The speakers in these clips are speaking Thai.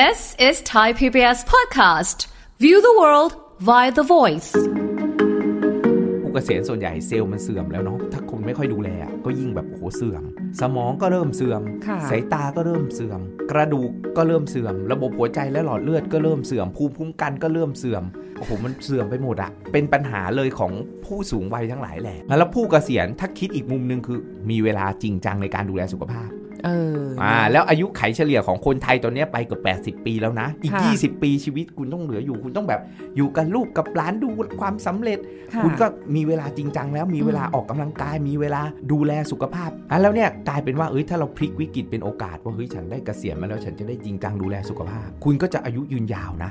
This is Thai PBS podcast. View the world via the voice. ผู้เกษียณส่วนใหญ่เซลล์มันเสื่อมแล้วเนาะ ถ้าคนไม่ค่อยดูแลอะก็ยิ่งแบบโอ้โหเสื่อม สมองก็เริ่มเสื่อมค่ะสายตาก็เริ่มเสื่อม กระดูกก็เริ่มเสื่อม ระบบหัวใจและหลอดเลือดก็เริ่มเสื่อม ภูมิคุ้มกันก็เริ่มเสื่อม โอ้โห มันเสื่อมไปหมดอะเป็นปัญหาเลยของผู้สูงวัยทั้งหลายแหละ แล้วผู้เกษียณถ้าคิดอีกมุมหนึงคือ มีเวลาจริงจังในการดูแลสุขภาพ เอออ่าแล้วอายุไขเฉลี่ยของคนไทยตอนเนี้ยไปเกือบ80 ปีแล้วนะ อีกค่ะ20 ปีชีวิตคุณต้องเหลืออยู่ คุณต้องแบบอยู่กับลูกกับหลานดูความสำเร็จค่ะคุณก็มีเวลาจริงจังแล้วมีเวลาอืมออกกำลังกายมีเวลาดูแลสุขภาพอะแล้วเนี่ยกลายเป็นว่าเอ้ยถ้าเราพลิกวิกฤตเป็นโอกาสว่าเฮ้ยฉันได้เกษียณมาแล้วฉันจะได้จริงจังดูแลสุขภาพ คุณก็จะอายุยืนยาวนะ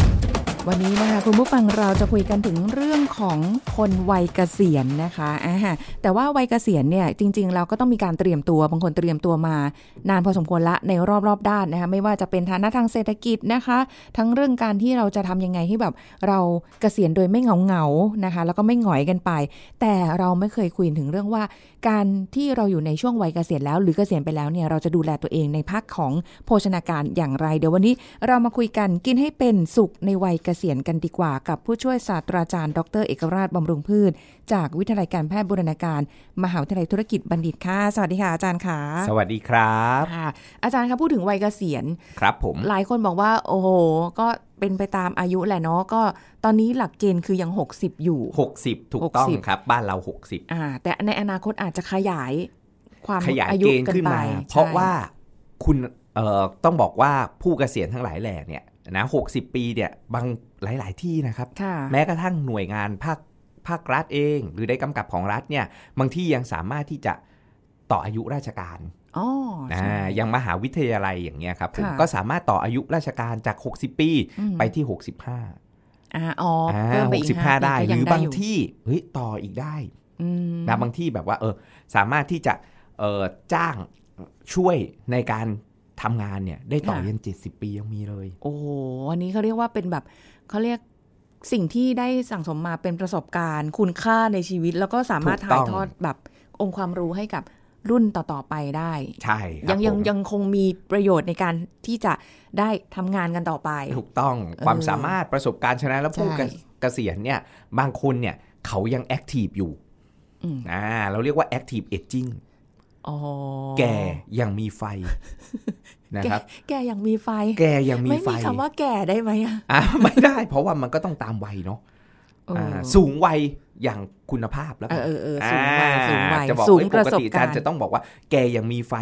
วันนี้นะคะคุณผู้ฟังเราจะคุยกันถึงเรื่องของคนวัยเกษียณนะคะอ่าแต่ว่าวัยเกษียณเนี่ยจริง ๆ เราก็ต้องมีการเตรียมตัวบางคนเตรียมตัวมา นานพอสมควรละในรอบๆด้านนะคะไม่ว่าจะเป็นฐานะทางเศรษฐกิจนะคะ ทั้งเรื่องการที่เราจะทำยังไงให้แบบเราเกษียณโดยไม่เหงาเหงาๆนะคะ แล้วก็ไม่หงอยกันไป แต่เราไม่เคยคุยถึงเรื่องว่า การที่เราอยู่ในช่วงวัยเกษียณแล้ว หรือเกษียณไปแล้วเนี่ยเราจะดูแลตัวเองในภาคของโภชนาการอย่างไร เดี๋ยววันนี้เรามาคุยกันกินให้เป็นสุขในวัยเกษียณกันดีกว่ากับผู้ช่วยศาสตราจารย์ดรเอกราชบำรุงพืช จากวิทยาลัยการแพทย์บูรณาการ มหาวิทยาลัยธุรกิจบัณฑิตค่ะ สวัสดีค่ะอาจารย์ค่ะ สวัสดีครับค่ะอาจารย์คะพูดถึงวัยเกษียณครับผมหลายคนบอกว่า โอ้โหก็เป็นไปตามอายุแหละเนาะก็ตอนนี้หลักเกณฑ์คือยัง 60 อยู่ 60 ถูกต้อง60ครับ บ้านเรา 60อ่าแต่ในอนาคตอาจจะขยายความขยายอายุเกณฑ์กันขึ้นไปมา เพใช่ราะว่าคุณเอ่อต้องบอกว่าผู้เกษียณทั้งหลายแหล่เนี่ย นะ60ปีเนี่ยบางหลาย ๆ ที่นะครับค่ะแม้กระทั่งหน่วยงานภาคภาครัฐเอง หรือได้กำกับของรัฐเนี่ยบางที่ยังสามารถที่จะต่ออายุราชการอ๋อนะใช่ยังมหาวิทยาลัยอย่างเงี้ยครับผมค่ะก็สามารถต่ออายุราชการจาก 60 ปีอืมไปที่ 65อ่าอ๋ออ่าเพิ่มไปอีกห้า65ได้ปีหก็รืยัอบางยู่ที่เฮ้ยต่ออีกได้อืมนะบางที่แบบว่าเออสามารถที่จะเออจ้างช่วยในการ ทำงานเนี่ยได้ต่อยัน70ปียังมีเลย โอ้โหอันนี้เขาเรียกว่าเป็นแบบเขาเรียกสิ่งที่ได้สั่งสมมาเป็นประสบการณ์ คุณค่าในชีวิต แล้วก็สามารถถูกต้ถ่าอยงทอดแบบองค์ความรู้ให้กับรุ่นต่อ ๆ ไปได้ ใช่ครับยังยังผมยังคงมีประโยชน์ในการที่จะได้ทำงานกันต่อไป ถูกต้องความสามารถประสบการณ์ชนะแล้วผู้ใช่เกเกษียณเนี่ยบางคนเนี่ยเขายังแอคทีฟอยู่อืมอ่าเราเรียกว่าแอคทีฟเอจจิ้งอ๋อ แกยังมีไฟนะครับ แกยังมีไฟ แกยังมีไม่ไฟมีคำว่าแก่ได้ไหมอะอะไม่ได้ เพราะว่ามันก็ต้องตามวัยเนาะเอออาสูงวัยอย่างคุณภาพแล้วเออเออเออสูงวัยอ่าสูงวัยจะบอกสูงไว้ประสบติการณ์จะต้องบอกว่า แกยังมีไฟ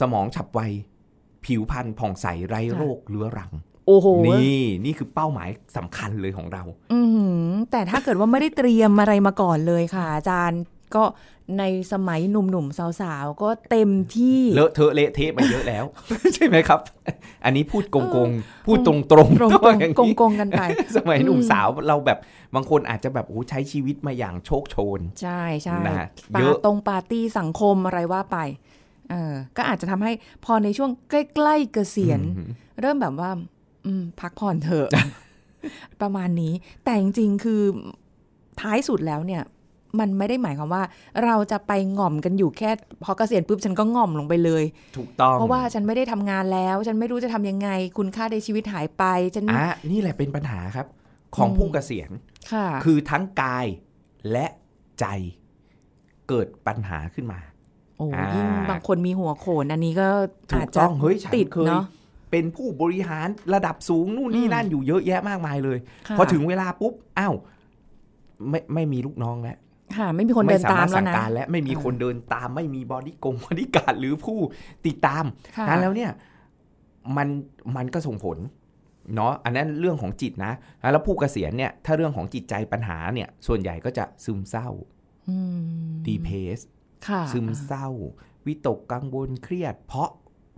สมองฉับไวผิวพรรณผ่องใสไร้โรคเรื้อรังโอ้โหนี่นี่คือเป้าหมายสำคัญเลยของเรา อือหือแต่ถ้าเกิดว่าไม่ได้เตรียมอะไรมาก่อนเลยค่ะ อาจารย์ก็ ในสมัยหนุ่มๆสาวๆ ก็เต็มที่เลอะเทอะเละเทะมาเยอะแล้ว ใช่ไหมครับ อันนี้พูดโกงเออๆพูดตรงๆตรงต้องๆบอกอย่างกงนี้กงๆกันไป สมัยหนุ่มอืมสาวเราแบบบางคนอาจจะแบบโอ้ใช้ชีวิตมาอย่างโชคโชน ใช่ใช่นะฮะปาเยอะตรงปาร์ตี้สังคมอะไรว่าไปเออก็อาจจะทำให้พอในช่วงใกล้ๆเกษียณอืมเริ่มแบบว่า อืม พักผ่อนเถอะ ประมาณนี้ แต่จริงๆคือท้ายสุดแล้วเนี่ย มันไม่ได้หมายความว่า เราจะไปง่อมกันอยู่แค่พอเกษียณปุ๊บฉันก็ง่อมลงไปเลย ถูกต้อง เพราะว่าฉันไม่ได้ทำงานแล้ว ฉันไม่รู้จะทำยังไง คุณค่าในชีวิตหายไปฉันอะนี่แหละเป็นปัญหาครับ ของอืมผู้เกษียณค่ะคือทั้งกายและใจเกิดปัญหาขึ้นมาโอ้อ่ายิ่ยิ่งบางคนมีหัวโขนอันนี้ก็ถูอาจกจะต้องเฮ้ยฉันติดเคยเนาะเป็นผู้บริหารระดับสูงนู่นนี่อืมนั่นอยู่เยอะแยะมากมายเลยค่ะพอถึงเวลาปุ๊บอ้าวไม่ไม่มีลูกน้องแล้ว ค่ะไม่มีคนเดินไม่สาตามารถแล้สั่วงนะการและไม่มีอ่าคนเดินตาม ไม่มีบอดี้กงบอดี้การดหรือผู้ติดตามค่ะนั้นแล้วเนี่ยมันมันก็ส่งผลเนาะอันนั้นเรื่องของจิตนะ แล้วผู้เกษียณเนี่ยถ้าเรื่องของจิตใจปัญหาเนี่ยส่วนใหญ่ก็จะซึมเศร้าอืมดีเพสค่ะซึมเศร้า วิตกกังวลเครียด เพราะ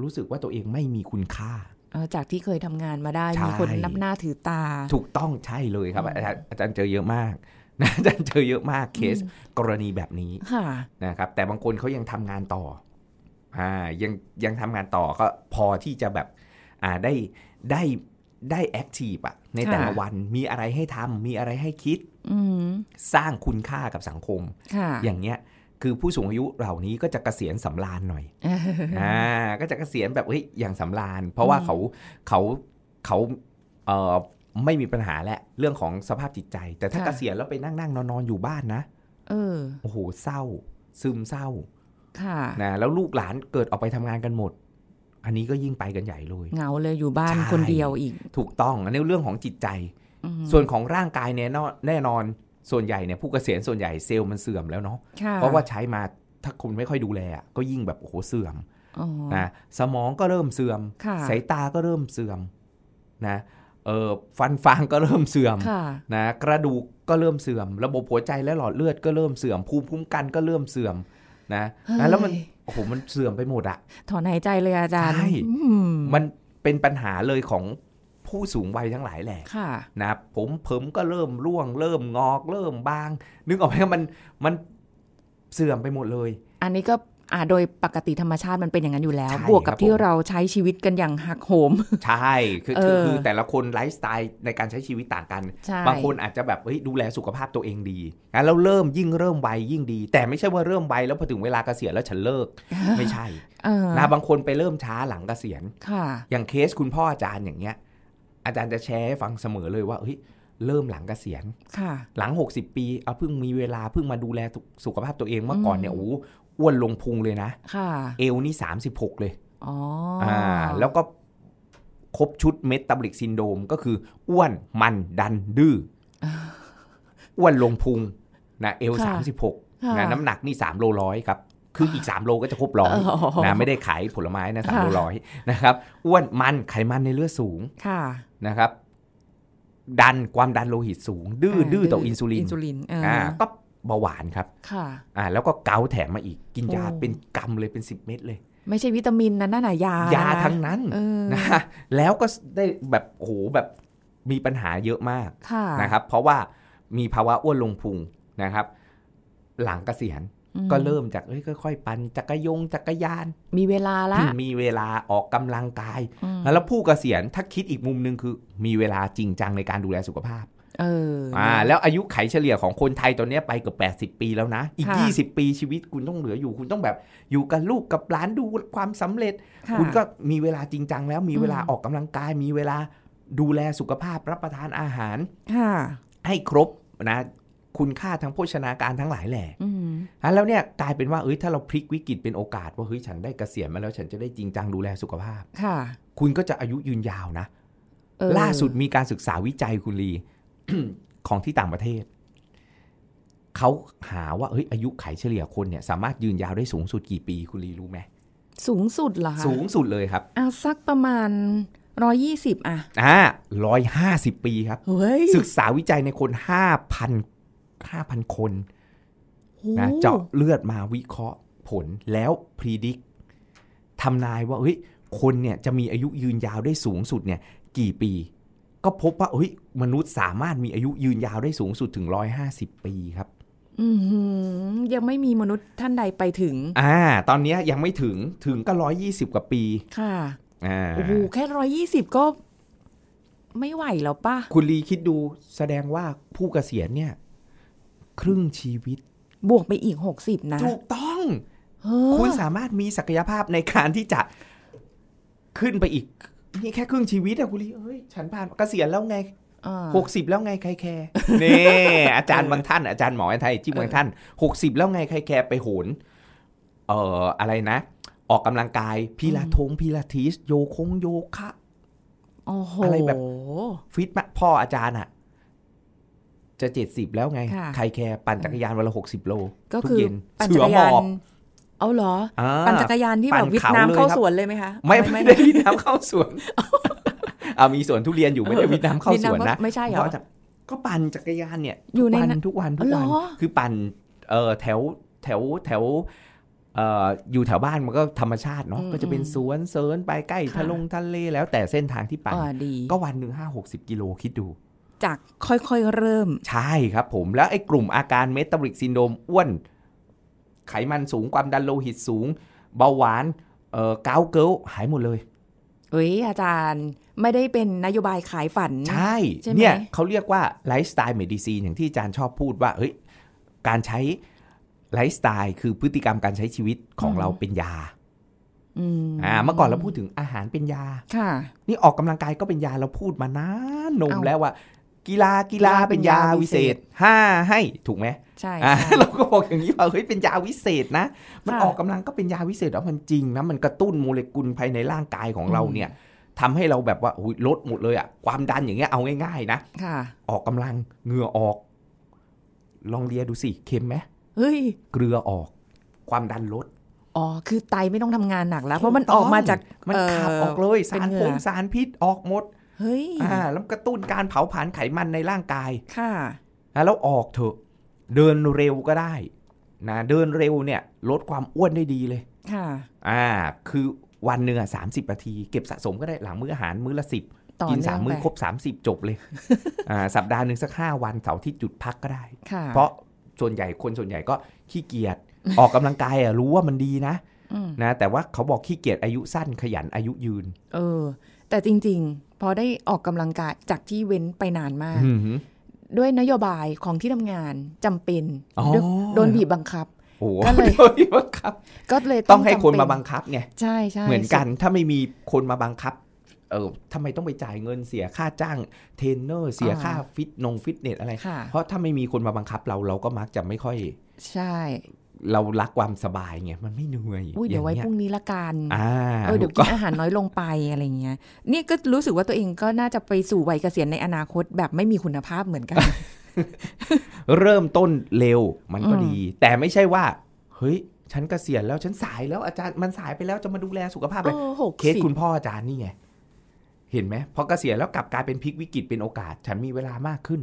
รู้สึกว่าตัวเองไม่มีคุณค่าเออจากที่เคยทำงานมาได้ใช่มีคนนับหน้าถือตา ถูกต้องใช่เลยครับอืมอาจารย์อาจารย์เจอเยอะมาก นะอาจารย์เจอเยอะมากเคสกรณีแบบนี้ค่ะนะครับ แต่บางคนเขายังทำงานต่ออ่ายังยังทำงานต่อก็พอที่จะแบบอ่าได้ได้ได้แอคทีฟอะในแต่ละวันมีอะไรให้ทำมีอะไรให้คิดอืมสร้างคุณค่ากับสังคมค่ะอย่างเงี้ยคือผู้สูงอายุเหล่านี้ก็จะเกษียณสำราญหน่อยอ่าก็จะเกษียณแบบเฮ้ยอย่างสำราญ เพราะว่าเขาเขาเขาเอ่อ ไม่มีปัญหาแหละเรื่องของสภาพจิตใจ แต่ถ้าค่ะเกษียณแล้วไปนั่งนั่งนอนนอนอยู่บ้านนะเออโอ้โหเศร้า ซึมเศร้า ค่ะนะแล้วลูกหลานเกิดออกไปทำงานกันหมด อันนี้ก็ยิ่งไปกันใหญ่เลยเหงาเลยอยู่บ้านใช่คนเดียวอีก ถูกต้องอันนี้เรื่องของจิตใจอืมส่วนของร่างกายเนี่ยแน่แน่นอนส่วนใหญ่เนี่ยผู้เกษียณส่วนใหญ่เซลล์มันเสื่อมแล้วเนาะค่ะเพราะว่าใช้มาถ้าคุณไม่ค่อยดูแลอะก็ยิ่งแบบโอ้โหเสื่อมอ๋อนะสมองก็เริ่มเสื่อมค่ะสายตาก็เริ่มเสื่อมนะเออ ฟันฟางก็เริ่มเสื่อมค่ะนะกระดูกก็เริ่มเสื่อม ระบบหัวใจและหลอดเลือดก็เริ่มเสื่อมภูมิคุ้มกันก็เริ่มเสื่อมนะเฮ้ยนะแล้วมันโอ้โหมันเสื่อมไปหมดอะถอนหายใจเลยอาจารย์ใช่อืมมันเป็นปัญหาเลยของผู้สูงวัยทั้งหลายแหละค่ะนะผมเผมก็เริ่มร่วง เริ่มงอก เริ่มบาง นึกออกไหมว่ามันมันเสื่อมไปหมดเลย อันนี้ก็ อ่าโดยปกติธรรมชาติมันเป็นอย่างนั้นอยู่แล้วใช่บวกกับครับที่ผมเราใช้ชีวิตกันอย่างหักโหม ใช่ คือเอคืออคือแต่ละคนไลฟ์สไตล์ในการใช้ชีวิตต่างกันใช่บางคนอาจจะแบบเฮ้ยดูแลสุขภาพตัวเองดีงั้นแล้วเริ่มยิ่งเริ่มไวยิ่งดี แต่ไม่ใช่ว่าเริ่มไวแล้วพอถึงเวลาเกษียณแล้วฉันเลิก ไม่ใช่เออนะบางคนไปเริ่มช้าหลังเกษียณค่ะอย่างเคสคุณพ่ออาจารย์อย่างเงี้ย อาจารย์จะแชร์ให้ฟังเสมอเลยว่าเฮ้ยเริ่มหลังเกษียณค่ะหลัง 60 ปี เอาเพิ่งมีเวลาเพิ่งมาดูแลสุขภาพตัวเองเมื่อก่อนเนี่ยอืมโอ้โห อ้วนลงพุงเลยนะค่ะเอวนี่ 36 เลยอ๋ออ่าแล้วก็ครบชุดเมตาบลิกซินโดมก็คือ อ้วนมันดันดื้ออ้วนลงพุงนะเอลค่ะสามสิบหกค่ะนะน้ำหนักนี่สามโลร้อยครับ คืออีกสามโลก็จะครบร้อยอ๋อนะไม่ได้ขายผลไม้นะสามค่ะโลร้อยนะครับ อ้วนมันไขมันในเลือดสูงค่ะนะครับ ดันความดันโลหิตสูง ดื้อดื้อต่ออินซูลินอินซูลินเออออ่าก็ เบาหวานครับ ค่ะ อ่า แล้วก็เกาต์แถมมาอีก กินยาโอ้เป็นกำเลยเป็นสิบเม็ดเลย ไม่ใช่วิตามินนะนั่นน่ะยา ยาทั้งนั้นเออนะแล้วก็ได้แบบโอ้โหแบบมีปัญหาเยอะมากค่ะนะครับ เพราะว่ามีภาวะอ้วนลงพุงนะครับ หลังเกษียณอืมก็เริ่มจากเอ้ยค่อยๆ ปั่นจักรยงจักรยาน มีเวลาละมีเวลาออกกำลังกายอืมแล้วผู้เกษียณถ้าคิดอีกมุมหนึ่งคือ มีเวลาจริงจังในการดูแลสุขภาพ เอออ่าแล้วอายุไขเฉลี่ยของคนไทยตอนเนี้ยไปเกือบ80 ปีแล้วนะ อีกค่ะ20 ปีชีวิตคุณต้องเหลืออยู่ คุณต้องแบบอยู่กับลูกกับหลานดูความสำเร็จค่ะคุณก็มีเวลาจริงจังแล้วมีเวลาอืมออกกำลังกาย มีเวลาดูแลสุขภาพรับประทานอาหารค่ะให้ครบนะคุณค่าทางโภชนาการทั้งหลายแหละอืมอะแล้วเนี่ยกลายเป็นว่าเอ้ยถ้าเราพลิกวิกฤตเป็นโอกาสว่าเฮ้ยฉันได้เกษียณมาแล้วฉันจะได้จริงจังดูแลสุขภาพ ค่ะ คุณก็จะอายุยืนยาวนะเออล่าสุดมีการศึกษาวิจัยคุณลี ของที่ต่างประเทศ เขาหาว่าเอ้ยอายุไขเฉลี่ยคนเนี่ย สามารถยืนยาวได้สูงสุดกี่ปีคุณลีรู้ไหมสูงสุดเหรอคะสูงสุดเลยครับอะสักประมาณร้อยี่สิบอะอ่าร้อยห้าสิบปีครับเฮ้ยศึกษาวิจัยในคนห้าพันห้าพันคนนะโอ้เจาะเลือดมาวิเคราะห์ผลแล้วพ e ดิกทำนายว่าเฮ้ยคนเนี่ยจะมีอายุยืนยาวได้สูงสุดเนี่ย กี่ปี ก็พบว่าเฮ้ยมนุษย์สามารถมีอายุยืนยาวได้สูงสุดถึง 150 ปีครับอือหือยังไม่มีมนุษย์ท่านใดไปถึง อ่า ตอนเนี้ยยังไม่ถึงถึงก็120กว่าปี ค่ะอ่าโอ้โหแค่ร้อยี่สิบก็ ไม่ไหวแล้วป่ะ คุณลีคิดดูแสดงว่าผู้เกษียณเนี่ย ครึ่งชีวิต บวกไปอีกหกสิบนะ ถูกต้องเออคุณสามารถมีศักยภาพในการที่จะขึ้นไปอีก นี่แค่ครึ่งชีวิตอะคุณลีเอ้ยฉันผ่านเกษียณแล้วไงอ่าหกสิบแล้วไงใครแคร์นี่อาจารย์บางท่านอาจารย์หมอไทยจิ้มบางท่านหกสิบแล้วไงใครแคร์ไปโหนเอ่ออะไรนะ ออกกำลังกายพิลาทงพิลาทิส โยคงโยคะโอ้โหอะไรแบบฟิตมากพ่ออาจารย์อะจะเจ็ดสิบแล้วไงค่ะใครแคร์ปั่นจักรยานวันละหกสิบโลก็ทุคือเย็นปั่นเสืจัอกรหมยาอนบ เอาเหรออ่าปั่นจักรยานที่แบบปั่นวิทเขาน้ำเลยเข้าครับสวนเลยไหมคะ ไม่ไม่ได้วิทน้ำเข้าสวนเอามีสวนทุเรียนอยู่ไม่ได้วิทน้ำเข้าวิทสน้ำวนนะไม่ใช่เหรอก็จะก็ปั่นจักรยานเนี่ยอยู่ในทุกวันั้นทุกวันอ๋ทุอกวันเหรอคือปั่นเอ่อแถวแถวแถวเอ่ออยู่แถวบ้านมันก็ธรรมชาติเนาะอืมก็จะเป็นสวนเซินไปใกล้ค่ะทะลงทะเลแล้วแต่เส้นทางที่ปั่นอ่าดีก็วันหนึ่งห้าหกสิบกิโลคิดดู จากค่อยๆเริ่ม ใช่ครับผมแล้วไอ้กลุ่มอาการ metabolic syndrome อ้วน ไขมันสูงความดันโลหิตสูง เบาหวานเอ่อเกาต์เกิลหายหมดเลยเอ้ยอาจารย์ไม่ได้เป็นนโยบายขายฝัน ใช่ใช่ไหมเนี่ยเขาเรียกว่า lifestyle medicine อย่างที่อาจารย์ชอบพูดว่าเฮ้ยการใช้ไลฟ์สไตล์คือพฤติกรรมการใช้ชีวิตของเราเป็นยาอืมอ่าเมื่อก่อนเราพูดถึงอาหารเป็นยาค่ะ นี่ออกกำลังกายก็เป็นยาเราพูดมานานนมเอ้าแล้วว่า กีฬากีฬากีฬาเป็เป็นนยายาวิวิเศเศษษห้าให้ถูกไหม ใช่อ่าใช่เราก็บอกอย่างนี้ว่าเฮ้ยเป็นยาวิเศษนะ มันค่ะออกกำลังก็เป็นยาวิเศษแล้วมันจริงนะมันกระตุ้นโมเลกุลภายในร่างกายของเราเนี่ยทำให้เราแบบว่าอุ๊ยลดหมดเลยอะความดันอย่างเงี้ยเอาง่ายๆนะค่ะ ออกกำลังเหงื่อออก ลองเลียดูสิเค็มไหมเฮ้ย เกลือออก ความดันลดอ๋อ คือไตไม่ต้องทำงานหนักแล้ว เพราะมันออกมาจากมันขับออกเลยเป็สานรเหงื่พองสารพิษออกหมด เฮ้ยอ่าแล้วกระตุ้นการเผาผลาญไขมันในร่างกาย ค่ะนะแล้วออกเถอะ เดินเร็วก็ได้นะเดินเร็วเนี่ยลดความอ้วนได้ดีเลยค่ะอ่าคือวันหนึ่งอะสามสิบนาที เก็บสะสมก็ได้หลังมื้ออาหารมื้อละสิบต่อกินเนื่สาอมงมื้อไปครบสามสิบจบเลยอ่าสัปดาห์หนึ่งสักห้าวันเสาร์อาที่จุดพักก็ได้ค่ะเพราะส่วนใหญ่คนส่วนใหญ่ก็ขี้เกียจออกกำลังกายอะรู้ว่ามันดีนะอืมนะแต่ว่าเขาบอกขี้เกียจอายุสั้นขยันอายุยืน เออ แต่จริง ๆ พอได้ออกกำลังกายจากที่เว้นไปนานมากอือหือ ด้วยนโยบายของที่ทำงานจำเป็นอ๋อด้วยโดนบีบบังคับโอ้โหก็เลยโดนบังคับ ก็เลยต้องให้คนจำเป็มาบังคับไงใช่ใช่เหมือนกันถ้าไม่มีคนมาบังคับเออทำไมต้องไปจ่ายเงินเสียค่าจ้างเทรนเนอร์เสียค่าฟิตนงฟิตเนสอะไรค่ะเพราะถ้าไม่มีคนมาบังคับเราเราก็มักจะไม่ค่อย ใช่ เรารักความสบายไงมันไม่เหนื่อยอุ้ยเดี๋ยวไว้างพงี้รุ่งนี้ละกันอ่าเออเดี๋ยวกูกินอาหารน้อยลงไปอะไรเงี้ยนี่ก็รู้สึกว่าตัวเองก็น่าจะไปสู่วัยเกษียณในอนาคตแบบไม่มีคุณภาพเหมือนกัน เริ่มต้นเร็วมันก็อืมดี แต่ไม่ใช่ว่า เฮ้ย ฉันเกษียณแล้วฉันสายแล้วอาจารย์มันสายไปแล้วจะมาดูแลสุขภาพอะไรเออหกเคสสิบคุณพ่ออาจารย์นี่ไงเห็นไหมพอเกษียณแล้วกลับกลายเป็นพลิกวิกฤตเป็นโอกาส ฉันมีเวลามากขึ้น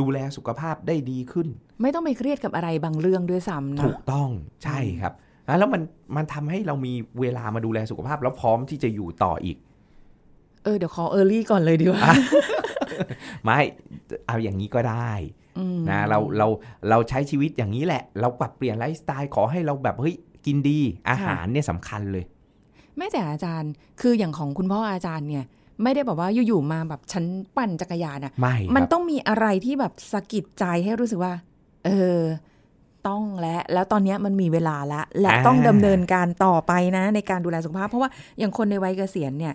ดูแลสุขภาพได้ดีขึ้น ไม่ต้องไปเครียดกับอะไรบางเรื่องด้วยซ้ำนะถูกต้องใช่ครับอะแล้วมันมันทำให้เรามีเวลามาดูแลสุขภาพ แล้วพร้อมที่จะอยู่ต่ออีก เออเดี๋ยวขอเออร์ลี่ก่อนเลยดีกว่าไม่เอาอย่างนี้ก็ได้อืมนะเราเราเราใช้ชีวิตอย่างนี้แหละ เราปรับเปลี่ยนไลฟ์สไตล์ขอให้เราแบบเฮ้ยกินดีอาหารเนี่ยสำคัญเลยแม่แต่อาจารย์คืออย่างของคุณพ่ออาจารย์เนี่ย ไม่ได้แบบว่าอยู่ๆมาแบบฉันปั่นจักรยานอะไม่มันครับต้องมีอะไรที่แบบสะกิดใจให้รู้สึกว่า เออ ต้องและแล้วตอนเนี้ยมันมีเวลาละ และต้องดำเนินการต่อไปนะ ในการดูแลสุขภาพ เพราะว่าอย่างคนในวัยเกษียณเนี่ย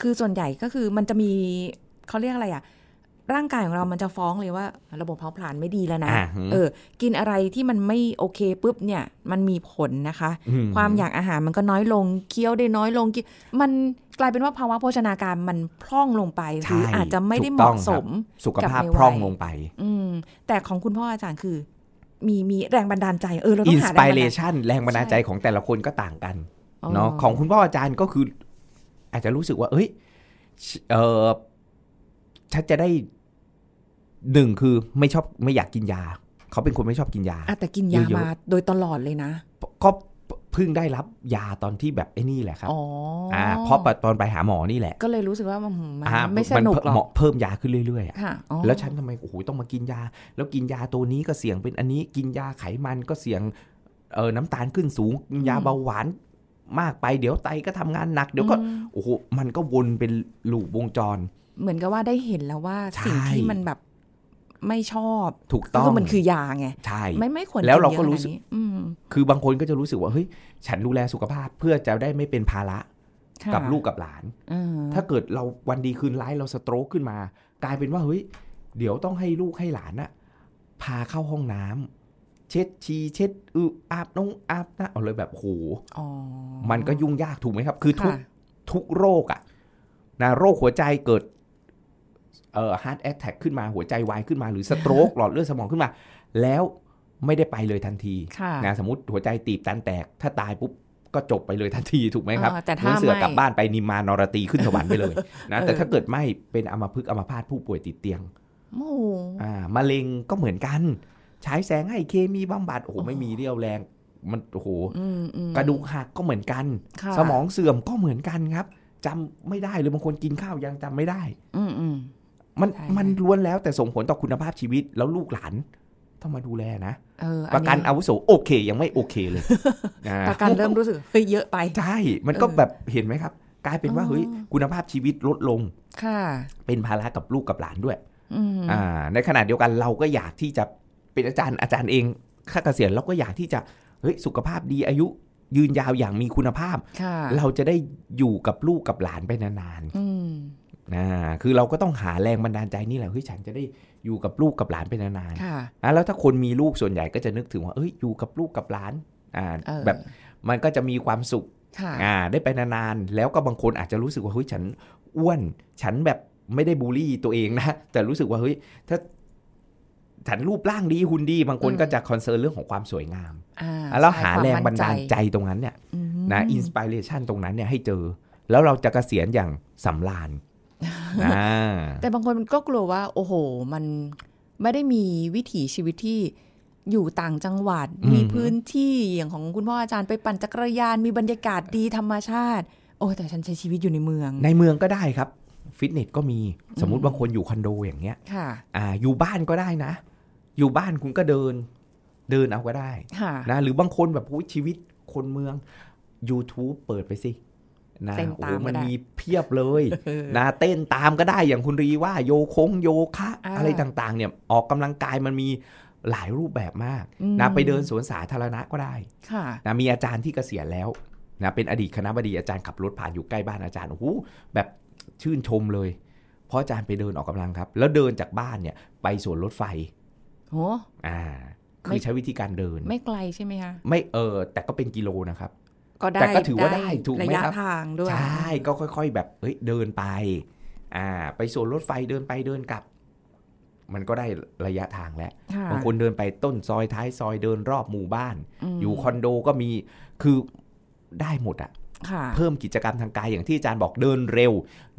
คือส่วนใหญ่ก็คือมันจะมีเขาเรียกอะไรอะร่างกายของเรามันจะฟ้องเลยว่า ระบบเผาผลาญไม่ดีแล้วนะอ่าหืมเออ กินอะไรที่มันไม่โอเคปุ๊บเนี่ย มันมีผลนะคะมความอยากอาหารมันก็น้อยลง เคี้ยวได้น้อยลงกินมันกลายเป็นว่าภาวะโภชนาการมันพร่องลงไปหรือใช่อาจจะไม่ได้ถูเหกต้องมาะคสรับมสุขภาพกับในวัยพร่องลงไป อืมแต่ของคุณพ่ออาจารย์คือ มีมีแรงบันดาลใจเออเราต้อิอนงสหาปิแรงบันเรดาลใจชันแรงบันดาลใจของแต่ละคนก็ต่างกันอ๋อเนาะของคุณพ่ออาจารย์ก็คือ อาจจะรู้สึกว่า เอ้ยเออฉันจะได้หนึ่งคือไม่ชอบไม่อยากกินยา เขาเป็นคนไม่ชอบกินยาอะแต่กินยาเยอะๆมาโดยตลอดเลยนะก็ เพิ่งได้รับยาตอนที่แบบไอ้นี่แหละครับอ๋อออ่าเพราะตอนไปหาหมอนี่แหละ ก็เลยรู้สึกว่ามันมันอ่าไม่สนุกหรอเหกมาะเพิ่มยาขึ้นเรื่อยๆอะค่ะอ๋อแล้วฉันทำไมโอ้โหต้องมากินยา แล้วกินยาตัวนี้ก็เสี่ยงเป็นอันนี้กินยาไขมันก็เสี่ยงเออน้ำตาลขึ้นสูงกินยาเบาหวานมากไปเดี๋ยวไตก็ทำงานหนัก เดี๋ยวก็อืมโอ้โหมันก็วนเป็นลูปวงจร เหมือนกับว่าได้เห็นแล้วว่าใช่สิ่งที่มันแบบ ไม่ชอบถูกต้องคือมันคือยาไงใช่ไม่ไม่ควรแล้วเรานยอะก็รู้สึกขนดนี้อืมคือบางคนก็จะรู้สึกว่าเฮ้ยฉันดูแลสุขภาพเพื่อจะได้ไม่เป็นภาระค่ะกับลูกกับหลานอืมถ้าเกิดเราวันดีคืนร้ายเราสโตรกขึ้นมา กลายเป็นว่าเฮ้ยเดี๋ยวต้องให้ลูกให้หลานอะพาเข้าห้องน้ำเช็ดชีเช็ดอึอาบน้องอาบนะเอาเลยแบบโหอ๋อมันก็ยุ่งยากถูกไหมครับ คือทุกค่ะทุกโรคอะนะโรคหัวใจเกิด เอ่อ heart attack ขึ้นมาหัวใจวายขึ้นมาหรือ stroke หลอดเลือดสมองขึ้นมา แล้วไม่ได้ไปเลยทันทีค่ะนะสมมติหัวใจตีบตันแตก ถ้าตายปุ๊บก็จบไปเลยทันทีถูกไหมครับอ่าแต่เหถ้ามือนเสือไม่กลับบ้านไปนิมมานรตีขึ้นสวรรค์ไปเลยนะเออแต่ถ้าเกิดไม่เป็นอัมพฤกษ์อัมพาตผู้ป่วยติดเตียงโอ้โหอ่ามะเร็งก็เหมือนกัน ใช้แสงให้เคมีบำบัดโอ้โหไม่มีเรี่ยวแรงมันโอ้โหอืมอืมกระดูกหักก็เหมือนกันค่ะสมองเสื่อมก็เหมือนกันครับจำไม่ได้เลยบางคนกินข้าวยังจำไม่ได้ อื มอืมมันใช่มันล้วนแล้วแต่ส่งผลต่อคุณภาพชีวิตแล้วลูกหลานต้องมาดูแลนะเออประกันอัอาวุโสโอเค ยังไม่โอเคเลยอ่าประกันเริ่มรู้สึกเฮ้ยเยอะไปใช่มันก็เออแบบเห็นไหมครับ กลายเป็นว่าอ๋อเฮ้ยคุณภาพชีวิตลดลงค่ะ เป็นภาระกับลูกกับหลานด้วยอืมอ่า ในขณะเดียวกันเราก็อยากที่จะเป็นอาจารย์อาจารย์เองค่าเกษียณเราก็อยากที่จะเฮ้ยสุขภาพดีอายุยืนยาวอย่างมีคุณภาพค่ะเราจะได้อยู่กับลูกกับหลานไปนานอืมๆ นะคือเราก็ต้องหาแรงบันดาลใจนี่แหละเฮ้ยฉันจะได้อยู่กับลูกกับหลานไปนานค่ะๆอะแล้วถ้าคนมีลูกส่วนใหญ่ก็จะนึกถึงว่าเอ้ยอยู่กับลูกกับหลานอ่าเออแบบมันก็จะมีความสุขค่ะอ่าได้ไปนานๆแล้วก็บางคนอาจจะรู้สึกว่าเฮ้ยฉันอ้วน ฉันแบบไม่ได้บูลลี่ตัวเองนะแต่รู้สึกว่าเฮ้ยถ้าฉันรูปร่างดีหุ่นดี บางคนอืมก็จะ concern เรื่องของความสวยงามอ่าอะแล้วใช่หาควมแรงมั่นบันดาลใจตรงนั้นเนี่ยอืมนะ inspiration ตรงนั้นเนี่ยให้เจอ แล้วเราจะเกษียณอย่างสำราญนะ แต่บางคนก็กลัวว่า โอ้โห มันไม่ได้มีวิถีชีวิตที่อยู่ต่างจังหวัด มีพื้นที่อย่างของคุณพ่ออาจารย์ไปปั่นจักรยาน มีบรรยากาศดีธรรมชาติ โอ้แต่ฉันใช้ชีวิตอยู่ในเมือง ในเมืองก็ได้ครับ ฟิตเนสก็มีสมมุติบางคนอยู่คอนโดอย่างเงี้ยค่ะอ่าอยู่บ้านก็ได้นะ อยู่บ้านคุณก็เดิน เดินเอาก็ได้ค่ะนะหรือบางคนแบบอุ๊ยชีวิตคนเมือง YouTube เปิดไปสิ นะเต้นโอ้ตาโหมก็มันได้มีเพียบเลยนะเต้นตามก็ได้อย่างคุณรีว่าโยคงโยคะอ่าอะไรต่างๆ เนี่ยออกกำลังกายมันมีหลายรูปแบบมากอืมนะไปเดินสวนสาธารณะก็ได้ค่ะนะมีอาจารย์ที่เกษียณแล้วนะเป็นอดีตคณะบดีอาจารย์ขับรถผ่านอยู่ใกล้บ้านอาจารย์โอ้โหแบบชื่นชมเลย เพราะอาจารย์ไปเดินออกกำลังครับ แล้วเดินจากบ้านเนี่ยไปสวนรถไฟโหอ่าไม่คือใช้วิธีการเดิน ไม่ไกลใช่ไหมคะ ไม่เออแต่ก็เป็นกิโลนะครับ ก็ได้แต่ก็ถือว่าได้ถูกไหมระยะครับทางด้วยใช่ก็ค่อย ๆ แบบเฮ้ยเดินไป อ่า ไปสวนรถไฟเดินไปเดินกลับ มันก็ได้ระยะทางแล้วค่ะบางคนเดินไปต้นซอยท้ายซอยเดินรอบหมู่บ้านมอยู่คอนโดก็มีคือได้หมดอะค่ะเพิ่มกิจกรรมทางกายอย่างที่อาจารย์บอกเดินเร็ว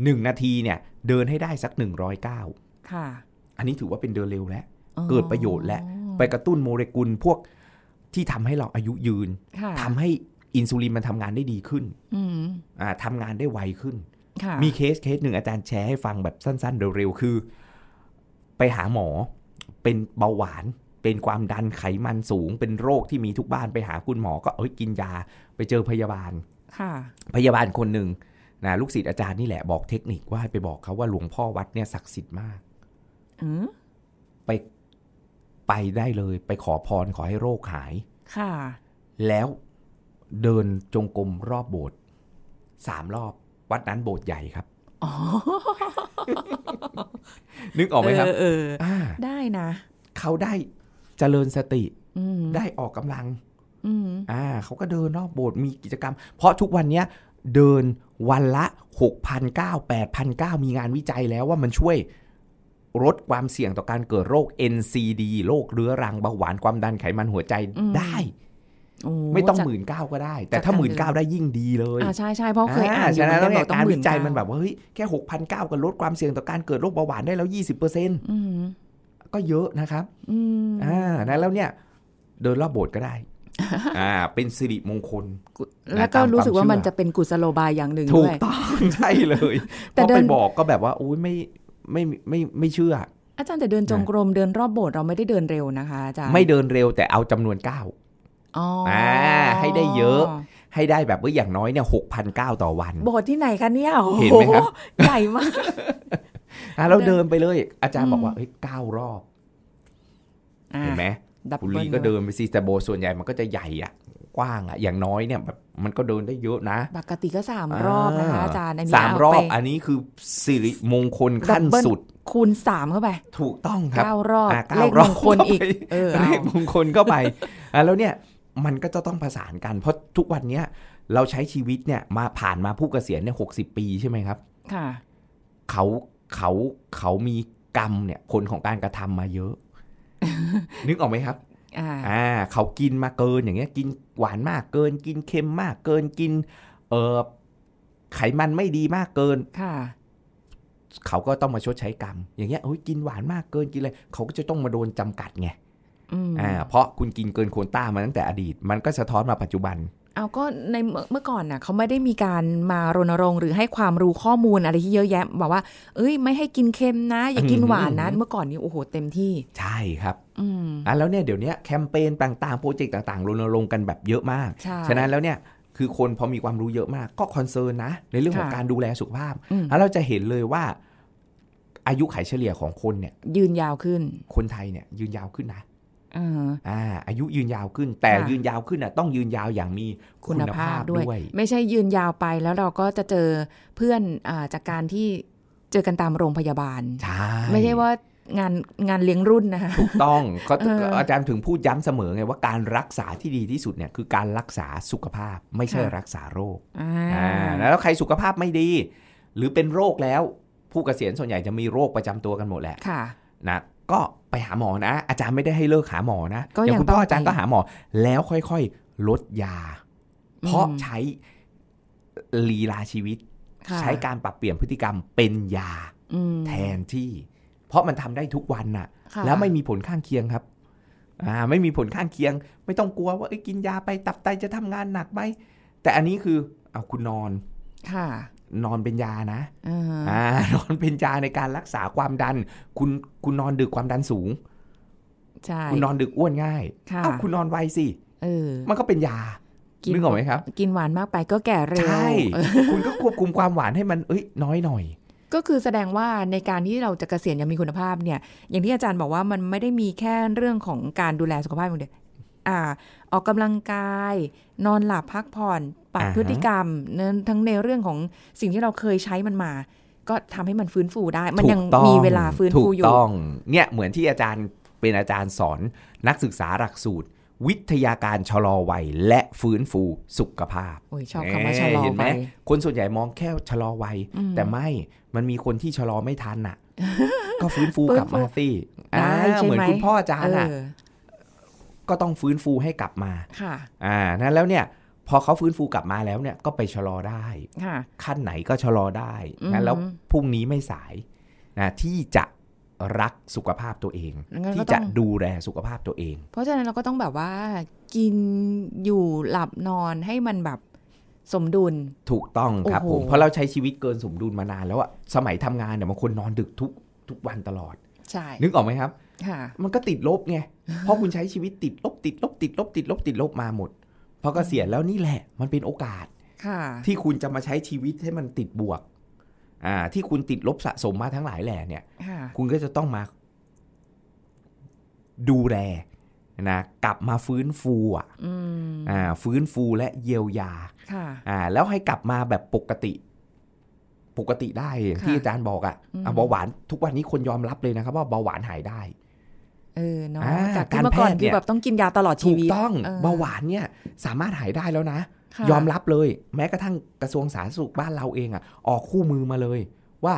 หนึ่งนาทีเนี่ย เดินให้ได้สักหนึ่งร้อยเก้าค่ะอันนี้ถือว่าเป็นเดินเร็วแล้วอ๋อเกิดประโยชน์แล้วไปกระตุ้นโมเลกุลพวกที่ทำให้เราอายุยืนค่ะทำให้ อินซูลินมันทำงานได้ดีขึ้นอืมอ่าทำงานได้ไวขึ้นค่ะมีเคสเคสหนึ่งอาจารย์แชร์ให้ฟังแบบสั้น ๆ เร็วๆ คือ ไปหาหมอเป็นเบาหวาน เป็นความดันไขมันสูง เป็นโรคที่มีทุกบ้านไปหาคุณหมอ ก็เอ้ยกินยาไปเจอพยาบาลค่ะพยาบาลคนหนึ่งนะลูกศิษย์อาจารย์นี่แหละบอกเทคนิคว่าให้ไปบอกเขาว่าหลวงพ่อวัดเนี่ยศักดิ์สิทธิ์มากอืมไปไปได้เลย ไปขอพรขอให้โรคหาย ค่ะ แล้ว เดินจงกรมรอบโบสถ์สามรอบ วัดนั้นโบสถ์ใหญ่ครับอ๋อนึกออกไหมครับเออเอออ่าได้นะ เขาได้เจริญสติอืมได้ออกกำลังอืมอ่าเขาก็เดินรอบโบสถ์มีกิจกรรม เพราะทุกวันเนี้ยเดินวันละ6,900 8,900มีงานวิจัยแล้วว่ามันช่วยลดความเสี่ยงต่อการเกิดโรค NCD โรคเรื้อรังเบาหวานความดันไขมันหัวใจได้โอ้ ไม่ต้องจากหมื่นเก้าก็ได้ แต่ถ้าจากหการมื่นเดิเก้านได้ยิ่งดีเลยอ่าใช่ใช่เพราะเคยอ่านอยู่ฉะนั้นแล้วเนี่ยบอการหวิจัย19,000มันแบบว่าเฮ้ยแค่6,900ก็ลดความเสี่ยงต่อการเกิดโรคเบาหวานได้แล้ว20%เอืมก็เยอะนะครับอืมอ่านะแล้วเนี่ยเดินรอบโบสถ์ก็ได้อ่าเป็นสิริมงคล แล้วก็รู้สึกว่าตามความมันเชื่อจะเป็นกุศโลบายอย่างหนึ่งถูด้กวยต้องใช่เลย แต่พอเดิไปนบอกก็แบบว่าอุ้ยไม่ไม่ไม่ไม่ไม่เชื่อ อาจารย์แต่เดินจงกรมเดินรอบโบสถ์เราไม่ได้เดินเร็วนะคะอาจารย์ไม่เดินเร็วแต่เอาจำนวนก้าว อ๋ออ่าให้ได้เยอะ ให้ได้แบบว่าอย่างน้อยเนี่ยหกพันก้าวต่อวัน โบสถ์ที่ไหนคะเนี่ยโอ้โเห็นไหมครับใหญ่มากอะเราเดินไปเลย อาจารย์อืมบอกว่าเฮ้ยเก้ารอบอ่าเห็นไหมดับคุณเบิลีลก็เดินไปสิแต่โบสถ์ส่วนใหญ่มันก็จะใหญ่อะกว้างอะอย่างน้อยเนี่ยแบบมันก็เดินได้เยอะนะ ปกติก็สามรอบนะคะอาจารย์อันนี้สามเรอบไปอันนี้คือสิริมงคลขั้นดับเบิ้ลสุด คูณสามเข้าไป ถูกต้องครับเก้ารอบอะเก้าเลขรมอบงคลอีกเข้าไปเออเลเอาขมงคลเข้าไปอะแล้วเนี่ย มันก็จะต้องประสานกัน เพราะทุกวันเนี้ยเราใช้ชีวิตเนี่ยมาผ่านมาผู้เกษียณเนี่ยหกสิบปีใช่ไหมครับ ค่ะ เขาเขาเขามีกรรมเนี่ยผลของการกระทำมาเยอะ นึกออกไหมครับอ่าอ่าเขากินมาเกินอย่างเงี้ย กินหวานมากเกิน กินเค็มมากเกินกิน เออไขมันไม่ดีมากเกินค่ะเขาก็ต้องมาชดใช้กรรม อย่างเงี้ยโอ้ยกินหวานมากเกินกินอะไรเขาก็จะต้องมาโดนจำกัดไง อืมอ่าเพราะคุณกินเกินโควต้ามาตั้งแต่อดีต มันก็สะท้อนมาปัจจุบันเอาก็ในเมื่อเมื่อก่อนน่ะเขาไม่ได้มีการมารณรงค์หรือให้ความรู้ข้อมูลอะไรที่เยอะแยะบอกว่า เอ้ย ไม่ให้กินเค็มนะ อย่ากินหวานนะอืมเมื่อก่อนนี้โอ้โหเต็มที่ ใช่ครับอืมอะแล้วเนี่ยเดี๋ยวเนี้ยแคมเปญต่างๆโปรเจกต์ต่างๆรณรงค์กันแบบเยอะมากใช่ฉะนั้นแล้วเนี่ยคือคนพอมีความรู้เยอะมาก ก็คอนเซิร์นนะ ในเรื่องของค่ะการดูแลสุขภาพอืมแล้วเราจะเห็นเลยว่า อายุไขเฉลี่ยของคนเนี่ย ยืนยาวขึ้น คนไทยเนี่ย ยืนยาวขึ้นนะเอออ่าอายุยืนยาวขึ้น แต่ค่ะยืนยาวขึ้นอะต้องยืนยาวอย่างมีคุคุณณภาภาพพด้วยด้วย ไม่ใช่ยืนยาวไปแล้วเราก็จะเจอเพื่อนอาจากการที่เจอกันตามโรงพยาบาลใช่ไม่ใช่ว่างานงานเลี้ยงรุ่นนะคะถูกต้องก็เออออาจารย์ถึงพูดย้ำเสมอไงว่าการรักษาที่ดีที่สุดเนี่ยคือการรักษาสุขภาพไม่ใช่ค่ะรักษาโรคอ่าอ่าแล้วใครสุขภาพไม่ดี หรือเป็นโรคแล้วผู้เกษียณส่วนใหญ่จะมีโรคประจำตัวกันหมดแหละค่ะนะ ก็ไปหาหมอนะ อาจารย์ไม่ได้ให้เลิกหาหมอนะก็อย่างยังคุณพ่อต้องอาจารย์ไปก็หาหมอ แล้วค่อยๆลดยา เพราะอืมใช้ลีลาชีวิตค่ะใช้การปรับเปลี่ยนพฤติกรรมเป็นยาอืมแทนที่ เพราะมันทำได้ทุกวันน่ะค่ะ แล้วไม่มีผลข้างเคียงครับอ่าไม่มีผลข้างเคียง ไม่ต้องกลัวว่าเอ้ยกินยาไปตับไตจะทำงานหนักไหมแต่อันนี้คือเอาคุณนอน ค่ะ นอนเป็นยานะเอออ่านอนเป็นยาในการรักษาความดัน คุณคุณนอนดึกความดันสูงใช่คุณนอนดึกอ้วนง่ายค่ะอ้าวคุณนอนไวสิเออมันก็เป็นยากินนึกออกไหมครับ กินหวานมากไปก็แก่เร็วใช่เออคุณก็ควบคุมความหวานให้มันเอ้ยน้อยหน่อย ก็คือแสดงว่าในการที่เราจะเกษียณอย่างมีคุณภาพเนี่ย อย่างที่อาจารย์บอกว่ามันไม่ได้มีแค่เรื่องของการดูแลสุขภาพอย่างเดียวอ่าออกกำลังกาย นอนหลับพักผ่อน ปรับอ่าฮะพฤติกรรมเนทั้งในเรื่องของสิ่งที่เราเคยใช้มันมา ก็ทำให้มันฟื้นฟูได้ มันยังถูกต้องมีเวลาฟื้นฟูถูกอยู่ต้องเนี่ยเหมือนที่อาจารย์เป็นอาจารย์สอนนักศึกษาหลักสูตร วิทยาการชะลอวัยและฟื้นฟูสุขภาพโอ้ยชอบคำว่าชะลอเห็นไหไปมคนส่วนใหญ่มองแค่ชะลอวัยอืมแต่ไม่มันมีคนที่ชะลอไม่ทันน่ะ ก็ฟื้นฟูกลับมาสิได้อ่าใช่ไหมเหมือนคุณพ่ออาจารย์น่ะเออก็ต้องฟื้นฟูให้กลับมา ค่ะ อ่านั้นแล้วเนี่ย พอเขาฟื้นฟูกลับมาแล้วเนี่ยก็ไปชะลอได้ค่ะขั้นไหนก็ชะลอได้อืมนะแล้วพรุ่งนี้ไม่สายนะที่จะรักสุขภาพตัวเองงั้นก็ที่ต้จะองดูแลสุขภาพตัวเอง เพราะฉะนั้นเราก็ต้องแบบว่ากินอยู่หลับนอนให้มันแบบสมดุลถูกต้องครับโอ้โหผมเพราะเราใช้ชีวิตเกินสมดุลมานานแล้วอะสมัยทำงานเนี่ยบางคนนอนดึกทุกทุกวันตลอดใช่นึกออกไหมครับค่ะมันก็ติดลบไงเพราะคุณใช้ชีวิตติดลบติดลบติดลบติดลบติดลบมาหมด พอเกษียณแล้วนี่แหละมันเป็นโอกาสค่ะที่คุณจะมาใช้ชีวิตให้มันติดบวก อ่า ที่คุณติดลบสะสมมาทั้งหลายแหล่เนี่ยค่ะคุณก็จะต้องมา ดูแลนะกลับมาฟื้นฟูอะอืมอ่า ฟื้นฟูและเยียวยาค่ะอ่า แล้วให้กลับมาแบบปกติ ปกติได้อย่างที่ค่ะอาจารย์บอกอะอืมอะเบาหวานทุกวันนี้คนยอมรับเลยนะครับ ว่าเบาหวานหายได้ เออเนาะอ่าจากที่การเมื่อก่อนแพทย์คือเนี่ยแบบต้องกินยาตลอดชีถูกวิตต้องเออเบาหวานเนี่ยสามารถหายได้แล้วนะค่ะยอมรับเลย แม้กระทั่งกระทรวงสาธารณสุขบ้านเราเองอะออกคู่มือมาเลยว่า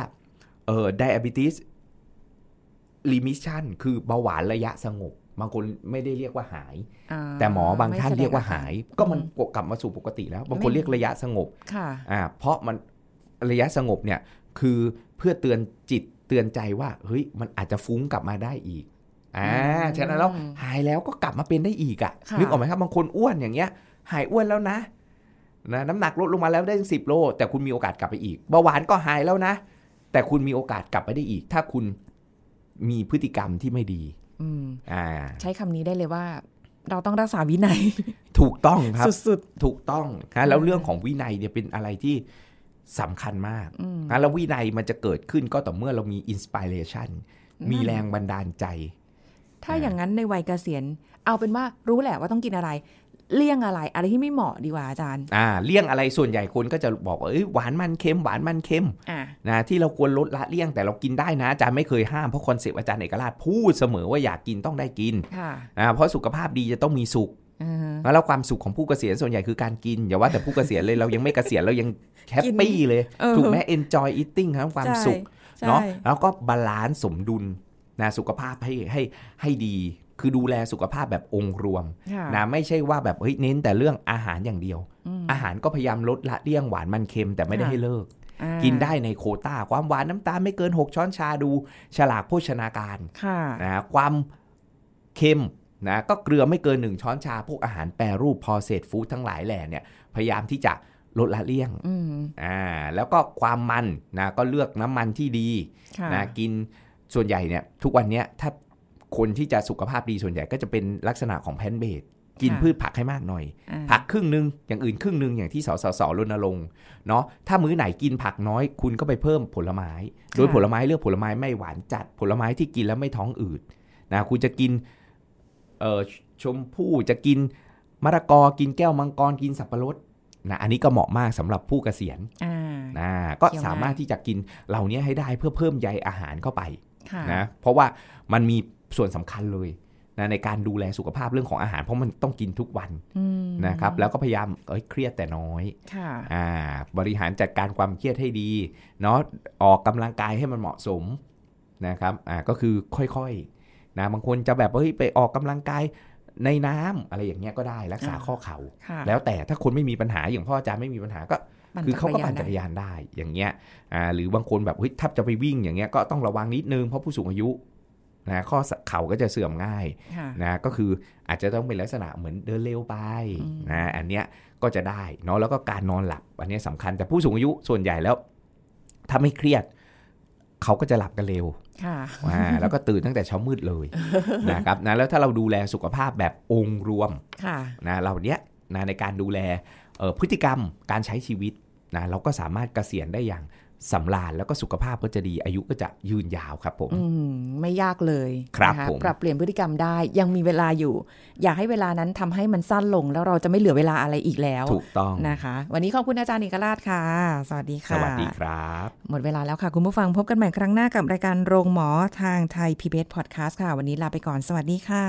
เออ diabetes remission คือเบาหวานระยะสงบบางคนไม่ได้เรียกว่าหายาแต่หมอบางท่านไม่แสดเรียกว่าหาย ก็มันอืกลับมาสู่ปกติแล้ว บางคนไม่เรียกระยะสงบค่ะอ่าเพราะมันระยะสงบเนี่ยคือเพื่อเตือนจิตเตือนใจว่าเฮ้ยมันอาจจะฟุ้งกลับมาได้อีก อ่าอืมฉะนั้นแล้วหายแล้วก็กลับมาเป็นได้อีกอะค่ะนึกออกไหมครับบางคนอ้วนอย่างเงี้ย หายอ้วนแล้วนะนะน้ำหนักลดลงมาแล้วได้สิบโล แต่คุณมีโอกาสกลับไปอีกเบาหวานก็หายแล้วนะ แต่คุณมีโอกาสกลับไปได้อีก ถ้าคุณมีพฤติกรรมที่ไม่ดีอืมอ่า ใช้คำนี้ได้เลยว่า เราต้องรักษาวินัย ถูกต้องครับสุดถูกต้องนะแล้วเรื่องของวินัยเนี่ยเป็นอะไรที่สำคัญมากๆอืมนะแล้ววินัยมันจะเกิดขึ้นก็ต่อเมื่อเรามี inspirationนั่นมีแรงบันดาลใจ ถ้าอย่างนั้นในวัยเกษียณ เอาเป็นว่ารู้แหละว่าต้องกินอะไร เลี่ยงอะไร อะไรที่ไม่เหมาะดีกว่าอาจารย์ อ่า เลี่ยงอะไรส่วนใหญ่คนก็จะบอกว่าเอ้ยหวานมันเค็มหวานมันเค็มอะนะที่เราควรลดละเลี่ยงแต่เรากินได้นะอาจารย์ไม่เคยห้ามเพราะ concept อาจารย์เอกราชพูดเสมอว่าอยากกินต้องได้กินค่ะอ่าเพราะสุขภาพดีจะต้องมีสุขอือฮะแล้วความสุขของผู้เกษียณส่วนใหญ่คือการกิน อย่าว่าแต่ผู้เกษียณเลยเรายังไม่เกษียณเรายัง happy เลยเออถูกไหม enjoy eating ครับความสุขใช่เนาะแล้วก็ balance สมดุล นะสุขภาพให้ให้ให้ดี คือดูแลสุขภาพแบบองค์รวมค่ะนะไม่ใช่ว่าแบบเฮ้ยเน้นแต่เรื่องอาหารอย่างเดียวอืมอาหารก็พยายามลดละเลี่ยงหวานมันเค็มแต่ไม่ได้ค่ะให้เลิกอ่ากินได้ในโควต้า ความหวานน้ำตาลไม่เกิน 6 ช้อนชาดู ฉลากโภชนาการค่ะนะความเค็มนะก็เกลือไม่เกิน1ช้อนชา พวกอาหารแปรรูป processed food ทั้งหลายแหล่เนี่ยพยายามที่จะลดละเลี่ยงอืมอ่าแล้วก็ความมันนะก็เลือกน้ำมันที่ดีค่ะนะกิน ส่วนใหญ่เนี่ยทุกวันเนี้ยถ้าคนที่จะสุขภาพดีส่วนใหญ่ก็จะเป็นลักษณะของแพนเบดกินค่ะพืชผักให้มากหน่อยอ่าผักครึ่งหนึ่งอย่างอื่นครึ่งหนึ่งอย่างที่สสสรณรงค์เนาะถ้ามื้อไหนกินผักน้อย คุณก็ไปเพิ่มผลไม้ โดยผลไม้เลือกผลไม้ไม่หวานจัด ผลไม้ที่กินแล้วไม่ท้องอืดนะคุณจะกินเอ่อชมพู่จะกินมะละกอกินแก้วมังกรกินสับปะรดนะอันนี้ก็เหมาะมากสำหรับผู้เกษียณอ่านะก็เคี้ยวง่ายสามารถที่จะกินเหล่านี้ให้ได้เพื่อเพิ่มใยอาหารเข้าไปค่ะ นะเพราะว่ามันมีส่วนสำคัญเลยนะในการดูแลสุขภาพเรื่องของอาหาร เพราะมันต้องกินทุกวันอืมนะครับแล้วก็พยายามเอ้ยเครียดแต่น้อยค่ะอ่าบริหารจัดการความเครียดให้ดีเนาะออกกำลังกายให้มันเหมาะสมนะครับอ่าก็คือค่อยๆนะบางคนจะแบบเฮ้ยไปออกกำลังกายในน้ำอะไรอย่างเงี้ยก็ได้รักษาอ่าข้อเข่าค่ะแล้วแต่ถ้าคนไม่มีปัญหาอย่างพ่ออาจารย์ไม่มีปัญหาก็ปั่น คือเขาก็ปั่นจัจักกรรยานยานได้อย่างเงี้ยอ่าหรือบางคนแบบเฮ้ยถ้าจะไปวิ่งอย่างเงี้ยก็ต้องระวังนิดนึงเพราะผู้สูงอายุนะข้อเข่าก็จะเสื่อมง่ายค่ะนะก็คืออาจจะต้องเป็นลักษณะเหมือนเดินเร็วไปอืมนะอันเนี้ยก็จะได้เนาะแล้วก็การนอนหลับอันเนี้ยสำคัญแต่ผู้สูงอายุส่วนใหญ่แล้ว ถ้าไม่เครียดเขาก็จะหลับกันเร็วค่ะอ่าแล้วก็ตื่นตั้งแต่เช้ามืดเลยนะครับนะแล้วถ้าเราดูแลสุขภาพแบบองค์รวมค่ะนะเราเนี้ยนะในการดูแลเอ่อพฤติกรรมการใช้ชีวิต นะเราก็สามารถเกษียณได้อย่าง สำราญแล้วก็สุขภาพก็จะดีอายุก็จะยืนยาวครับผมอืมไม่ยากเลยครับนะะผมปรับเปลี่ยนพฤติกรรมได้ยังมีเวลาอยู่ อยากให้เวลานั้นทำให้มันสั้นลง แล้วเราจะไม่เหลือเวลาอะไรอีกแล้วถูกต้องนะคะ วันนี้ขอบคุณอาจารย์เอกราชค่ะ สวัสดีสค่ะวัสดีครับ หมดเวลาแล้วค่ะ คุณผู้ฟังพบกันใหม่ครั้งหน้ากับรายการโรงหมอทางไทย PBS Podcast ค่ะ วันนี้ลาไปก่อนสวัสดีค่ะ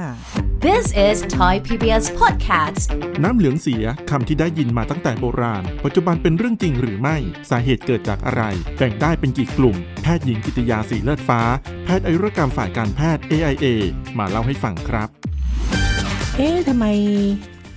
This is Thai PBS Podcast. น้ำเหลืองเสียคำที่ได้ยินมาตั้งแต่โบราณ ปัจจุบันเป็นเรื่องจริงหรือไม่สาเหตุเกิดจากอะไรแบ่งได้เป็นกี่กลุ่ม แพทย์หญิงกิติยาสีเลือดฟ้า แพทย์อายุรกรรมฝ่ายการแพทย์ AIA มาเล่าให้ฟังครับ เอ๊ะทำไม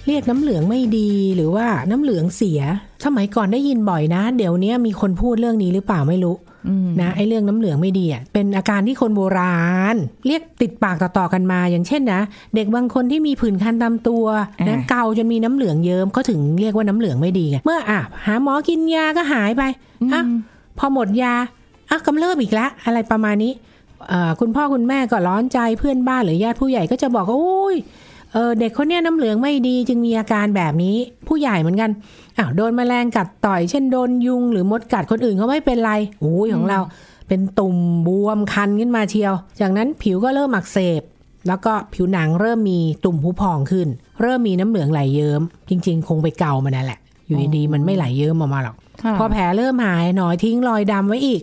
เรียกน้ำเหลืองไม่ดีหรือว่าน้ำเหลืองเสีย สมัยก่อนได้ยินบ่อยนะ เดี๋ยวนี้มีคนพูดเรื่องนี้หรือเปล่าไม่รู้อืมนะไอ้เรื่องน้ำเหลืองไม่ดีอะเป็นอาการที่คนโบราณ เรียกติดปากต่อๆกันมา อย่างเช่นนะเด็กบางคนที่มีผื่นคันตามตัวนะอ่าเกาจนมีน้ำเหลืองเยิ้มเขาถึงเรียกว่าน้ำเหลืองไม่ดีไงเมื่ออะหาหมอกินยาก็หายไปอะ พอหมดยาอะกำเริบอีกแล้วอะไรประมาณนี้เอ่อคุณพ่อคุณแม่ก็ร้อนใจเพื่อนบ้านหรือญาติผู้ใหญ่ก็จะบอกว่าโอ้ยเออเด็กคนเนี้ยน้ำเหลืองไม่ดีจึงมีอาการแบบนี้ผู้ใหญ่เหมือนกันอ้าวโดนแมลงกัดต่อยเช่นโดนยุงหรือมดกัดคนอื่นเขาไม่เป็นไรโอ้ยของเรา เป็นตุ่มบวมคันขึ้นมาเชียว จากนั้นผิวก็เริ่มอักเสบแล้วก็ผิวหนังเริ่มมีตุ่มผู้พองขึ้น เริ่มมีน้ำเหลืองไหลเยิ้มจริง ๆ คงไปเกามันนั่นแหละ อยู่ดีๆมันไม่ไหลเยิ้มออกมาหรอกค่ะ พอแผลเริ่มหายหนอยทิ้งรอยดำไว้อีก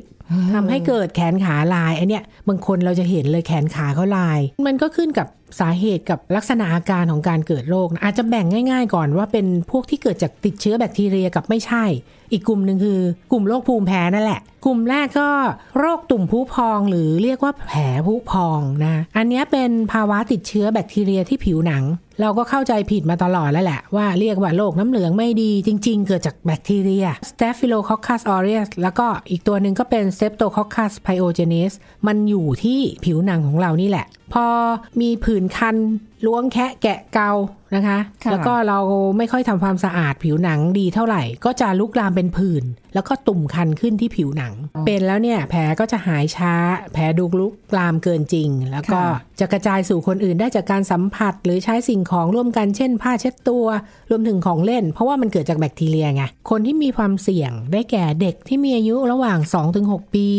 ทำให้เกิดแขนขาลายไอเนี้ยบางคนเราจะเห็นเลยแขนขาเขาลาย มันก็ขึ้นกับสาเหตุกับลักษณะอาการของการเกิดโรคนะอาจจะแบ่งง่าย ๆ ก่อนว่าเป็นพวกที่เกิดจากติดเชื้อแบคทีเรียกับไม่ใช่ อีกกลุ่มหนึ่งคือกลุ่มโรคภูมิแพ้นั่นแหละ กลุ่มแรกก็โรคตุ่มผู้พองหรือเรียกว่าแผลผู้พองนะ อันเนี้ยเป็นภาวะติดเชื้อแบคทีเรียที่ผิวหนัง เราก็เข้าใจผิดมาตลอดแล้วแหละ ว่าเรียกว่าโรคน้ำเหลืองไม่ดีจริง ๆ เกิดจากแบคทีเรีย Staphylococcus aureus แล้วก็อีกตัวหนึ่งก็เป็น Streptococcus pyogenes มันอยู่ที่ผิวหนังของเรานี่แหละ พอมีผื่นคันล้วงแคะแกะเกานะคะค่ะแล้วก็เราไม่ค่อยทำความสะอาดผิวหนังดีเท่าไหร่ ก็จะลุกลามเป็นผื่นแล้วก็ตุ่มคันขึ้นที่ผิวหนัง เป็นแล้วเนี่ยแผลก็จะหายช้า แผลดูลุกลามเกินจริง แล้วก็ค่ะจะกระจายสู่คนอื่นได้จากการสัมผัส หรือใช้สิ่งของร่วมกันเช่น ผ้าเช็ดตัว รวมถึงของเล่น เพราะว่ามันเกิดจากแบคทีเรียไงคนที่มีความเสี่ยงได้แก่เด็กที่มีอายุระหว่าง 2-6 ปี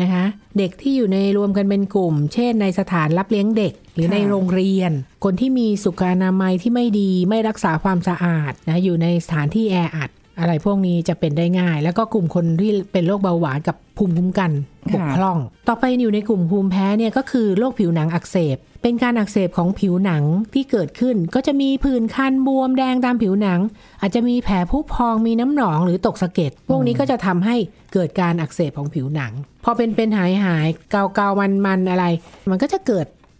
นะคะ เด็กที่อยู่ในรวมกันเป็นกลุ่ม เช่นในสถานรับเลี้ยงเด็ก หรือค่ะในโรงเรียน คนที่มีสุขอนามัยที่ไม่ดีไม่รักษาความสะอาดนะอยู่ในสถานที่แออัด อะไรพวกนี้จะเป็นได้ง่าย แล้วก็กลุ่มคนที่เป็นโรคเบาหวานกับภูมิคุ้มกันบกพร่อง ต่อไปอยู่ในกลุ่มภูมิแพ้เนี่ยก็คือโรคผิวหนังอักเสบ เป็นการอักเสบของผิวหนังที่เกิดขึ้น ก็จะมีผื่นคันบวมแดงตามผิวหนัง อาจจะมีแผลผู้พองมีน้ำหนองหรือตกสะเก็ด พวกนี้ก็จะทำให้เกิดการอักเสบของผิวหนัง พอเป็นเป็นหายหายเกาเกามันมันอะไร มันก็จะเกิด